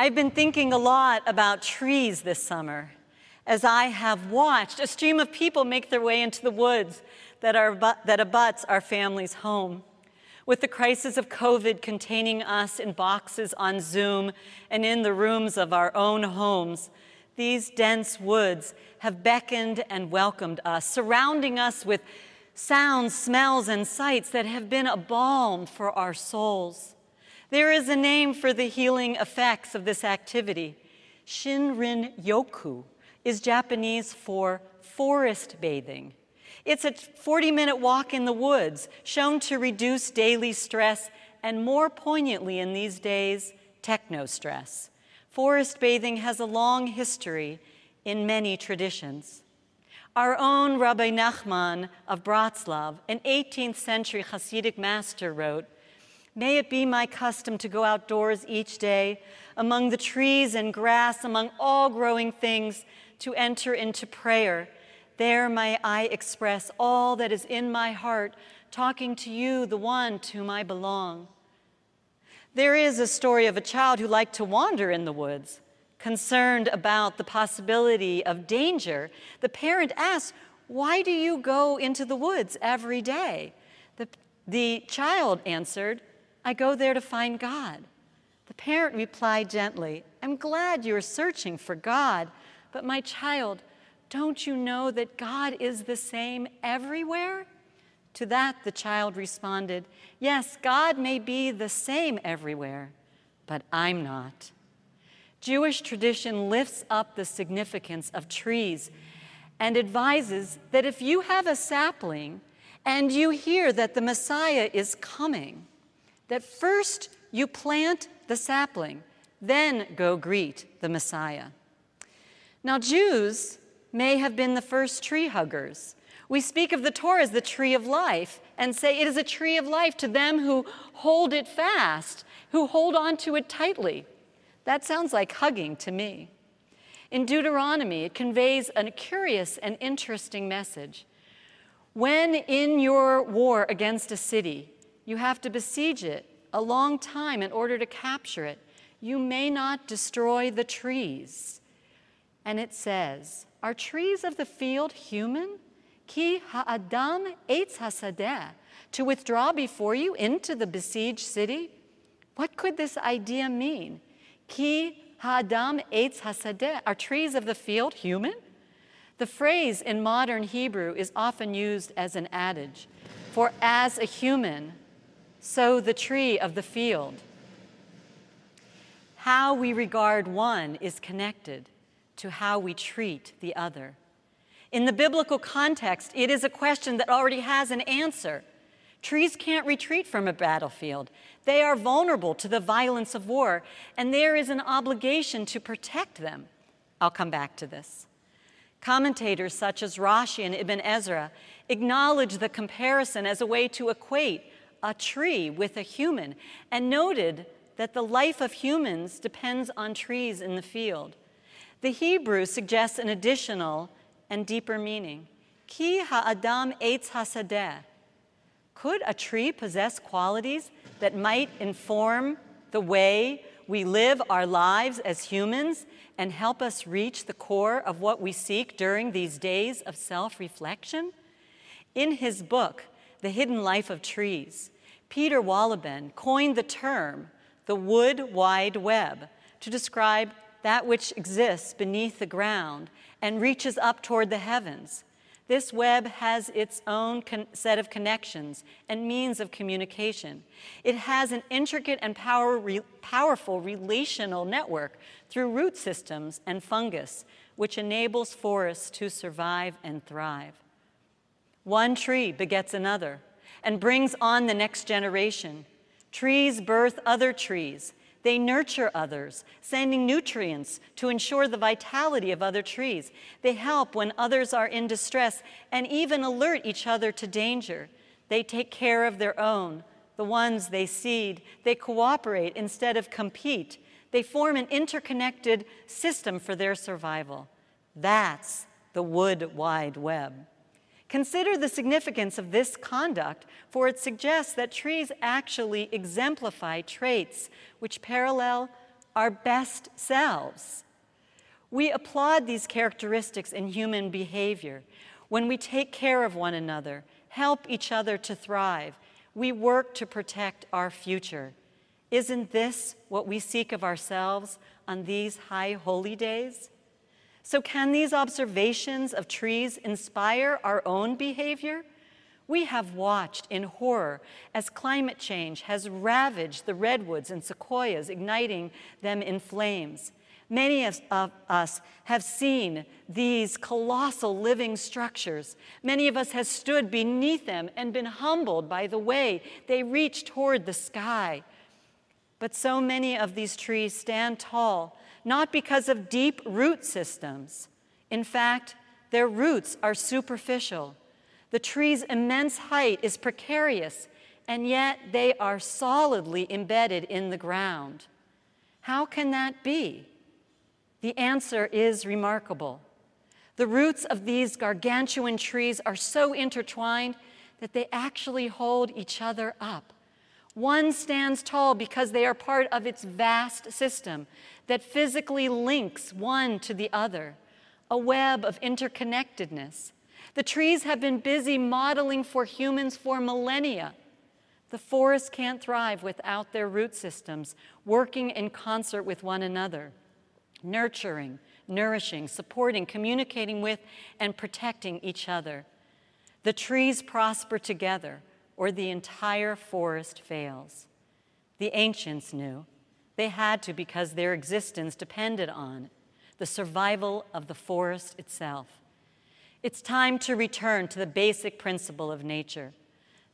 I've been thinking a lot about trees this summer as I have watched a stream of people make their way into the woods that, are, that abuts our family's home. With the crisis of COVID containing us in boxes on Zoom and in the rooms of our own homes, these dense woods have beckoned and welcomed us, surrounding us with sounds, smells, and sights that have been a balm for our souls. There is a name for the healing effects of this activity. Shinrin Yoku is Japanese for forest bathing. It's a 40 minute walk in the woods, shown to reduce daily stress and more poignantly in these days, techno stress. Forest bathing has a long history in many traditions. Our own Rabbi Nachman of Bratslav, an 18th century Hasidic master, wrote May it be my custom to go outdoors each day among the trees and grass, among all growing things, to enter into prayer. There may I express all that is in my heart, talking to you, the one to whom I belong. There is a story of a child who liked to wander in the woods. Concerned about the possibility of danger, the parent asked, Why do you go into the woods every day? The, the child answered, I go there to find God. The parent replied gently, I'm glad you're searching for God, but my child, don't you know that God is the same everywhere? To that, the child responded, Yes, God may be the same everywhere, but I'm not. Jewish tradition lifts up the significance of trees and advises that if you have a sapling and you hear that the Messiah is coming, that first you plant the sapling, then go greet the Messiah. Now, Jews may have been the first tree huggers. We speak of the Torah as the tree of life and say it is a tree of life to them who hold it fast, who hold on to it tightly. That sounds like hugging to me. In Deuteronomy, it conveys a curious and interesting message. When in your war against a city, you have to besiege it a long time in order to capture it, you may not destroy the trees. And it says, Are trees of the field human? Ki ha'adam eitz hasadeh, to withdraw before you into the besieged city? What could this idea mean? Ki ha'adam eitz hasadeh. Are trees of the field human? The phrase in modern Hebrew is often used as an adage for as a human, so the tree of the field. How we regard one is connected to how we treat the other. In the biblical context, it is a question that already has an answer. Trees can't retreat from a battlefield. They are vulnerable to the violence of war, and there is an obligation to protect them. I'll come back to this. Commentators such as Rashi and Ibn Ezra acknowledge the comparison as a way to equate a tree with a human and noted that the life of humans depends on trees in the field. The Hebrew suggests an additional and deeper meaning. Ki ha'adam eitz hasadeh. Could a tree possess qualities that might inform the way we live our lives as humans and help us reach the core of what we seek during these days of self reflection? In his book, The Hidden Life of Trees, Peter Wohlleben coined the term the wood wide web to describe that which exists beneath the ground and reaches up toward the heavens. This web has its own set of connections and means of communication. It has an intricate and power re powerful relational network through root systems and fungus, which enables forests to survive and thrive. One tree begets another and brings on the next generation. Trees birth other trees, they nurture others, sending nutrients to ensure the vitality of other trees. They help when others are in distress and even alert each other to danger. They take care of their own, the ones they seed. They cooperate instead of compete. They form an interconnected system for their survival. That's the wood wide web. Consider the significance of this conduct, for it suggests that trees actually exemplify traits which parallel our best selves. We applaud these characteristics in human behavior. When we take care of one another, help each other to thrive, we work to protect our future. Isn't this what we seek of ourselves on these high holy days? So, can these observations of trees inspire our own behavior? We have watched in horror as climate change has ravaged the redwoods and sequoias, igniting them in flames. Many of us have seen these colossal living structures. Many of us have stood beneath them and been humbled by the way they reach toward the sky. But so many of these trees stand tall, not because of deep root systems. In fact, their roots are superficial. The tree's immense height is precarious, and yet they are solidly embedded in the ground. How can that be? The answer is remarkable. The roots of these gargantuan trees are so intertwined that they actually hold each other up. One stands tall because they are part of its vast system that physically links one to the other, a web of interconnectedness. The trees have been busy modeling for humans for millennia. The forest can't thrive without their root systems working in concert with one another, nurturing, nourishing, supporting, communicating with, and protecting each other. The trees prosper together or the entire forest fails. The ancients knew. They had to because their existence depended on the survival of the forest itself. It's time to return to the basic principle of nature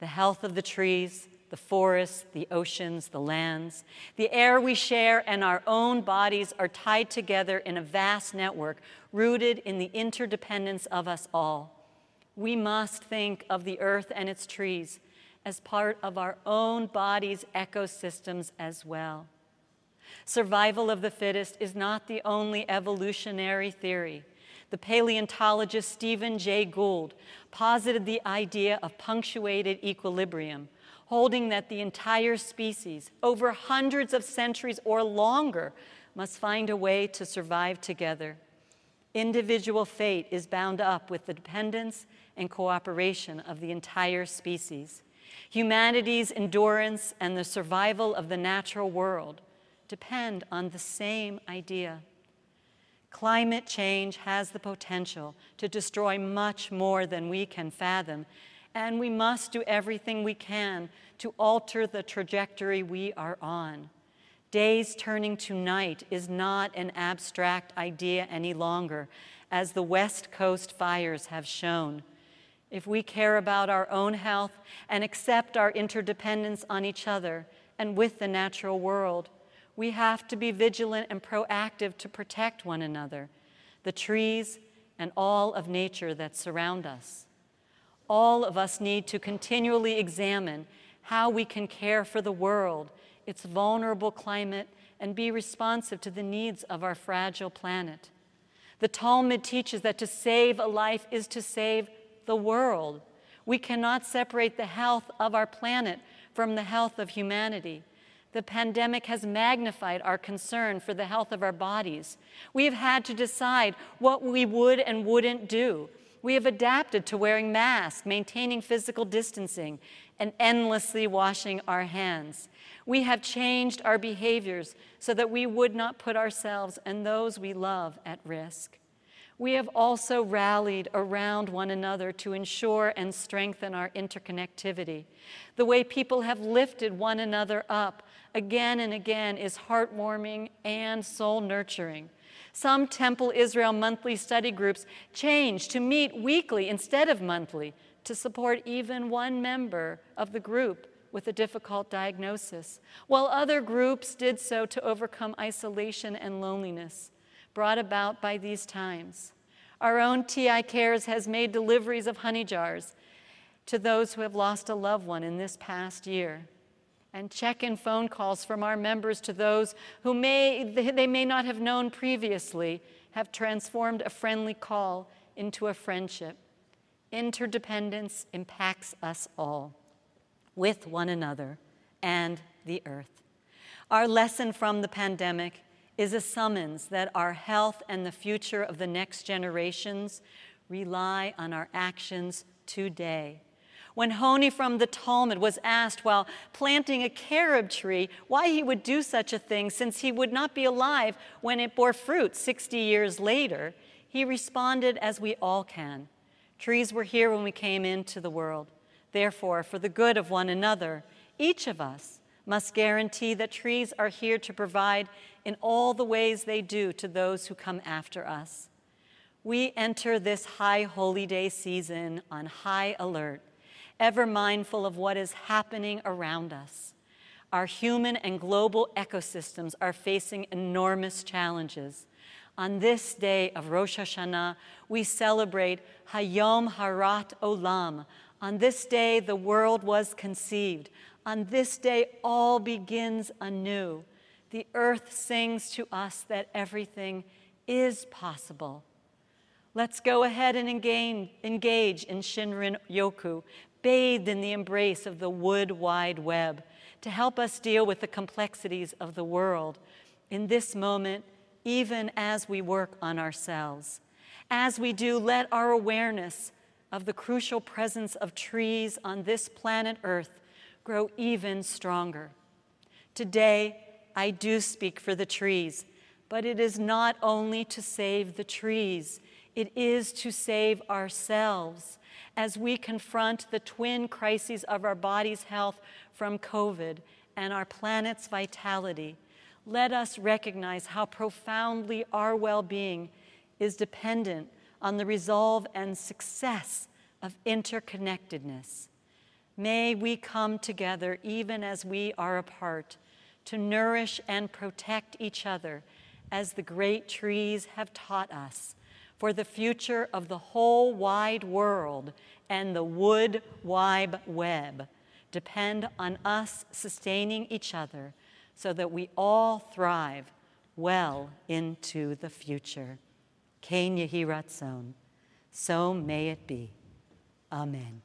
the health of the trees, the forests, the oceans, the lands. The air we share and our own bodies are tied together in a vast network rooted in the interdependence of us all. We must think of the earth and its trees as part of our own body's ecosystems as well. Survival of the fittest is not the only evolutionary theory. The paleontologist Stephen Jay Gould posited the idea of punctuated equilibrium, holding that the entire species, over hundreds of centuries or longer, must find a way to survive together. Individual fate is bound up with the dependence and cooperation of the entire species. Humanity's endurance and the survival of the natural world depend on the same idea. Climate change has the potential to destroy much more than we can fathom, and we must do everything we can to alter the trajectory we are on. Days turning to night is not an abstract idea any longer, as the West Coast fires have shown if we care about our own health and accept our interdependence on each other and with the natural world, we have to be vigilant and proactive to protect one another, the trees, and all of nature that surround us. All of us need to continually examine how we can care for the world, its vulnerable climate, and be responsive to the needs of our fragile planet. The Talmud teaches that to save a life is to save the world. We cannot separate the health of our planet from the health of humanity. The pandemic has magnified our concern for the health of our bodies. We have had to decide what we would and wouldn't do. We have adapted to wearing masks, maintaining physical distancing, and endlessly washing our hands. We have changed our behaviors so that we would not put ourselves and those we love at risk we have also rallied around one another to ensure and strengthen our interconnectivity. The way people have lifted one another up again and again is heartwarming and soul nurturing. Some Temple Israel monthly study groups changed to meet weekly instead of monthly to support even one member of the group with a difficult diagnosis, while other groups did so to overcome isolation and loneliness brought about by these times. Our own TI Cares has made deliveries of honey jars to those who have lost a loved one in this past year. And check in phone calls from our members to those who may, they may not have known previously have transformed a friendly call into a friendship. Interdependence impacts us all with one another and the earth. Our lesson from the pandemic is a summons that our health and the future of the next generations rely on our actions today. When Honi from the Talmud was asked while planting a carob tree why he would do such a thing since he would not be alive when it bore fruit 60 years later, he responded as we all can Trees were here when we came into the world. Therefore, for the good of one another, each of us must guarantee that trees are here to provide in all the ways they do to those who come after us. We enter this high holy day season on high alert, ever mindful of what is happening around us. Our human and global ecosystems are facing enormous challenges. On this day of Rosh Hashanah, we celebrate Hayom Harat Olam. On this day, the world was conceived. On this day, all begins anew. The earth sings to us that everything is possible. Let's go ahead and engage in Shinrin Yoku, bathed in the embrace of the wood wide web, to help us deal with the complexities of the world in this moment, even as we work on ourselves. As we do, let our awareness of the crucial presence of trees on this planet Earth grow even stronger. Today, I do speak for the trees, but it is not only to save the trees, it is to save ourselves as we confront the twin crises of our body's health from COVID and our planet's vitality. Let us recognize how profoundly our well being is dependent on the resolve and success of interconnectedness. May we come together, even as we are apart, to nourish and protect each other as the great trees have taught us for the future of the whole wide world and the wood wide web depend on us sustaining each other so that we all thrive well into the future. Ken Yehi Ratzon. So may it be. Amen.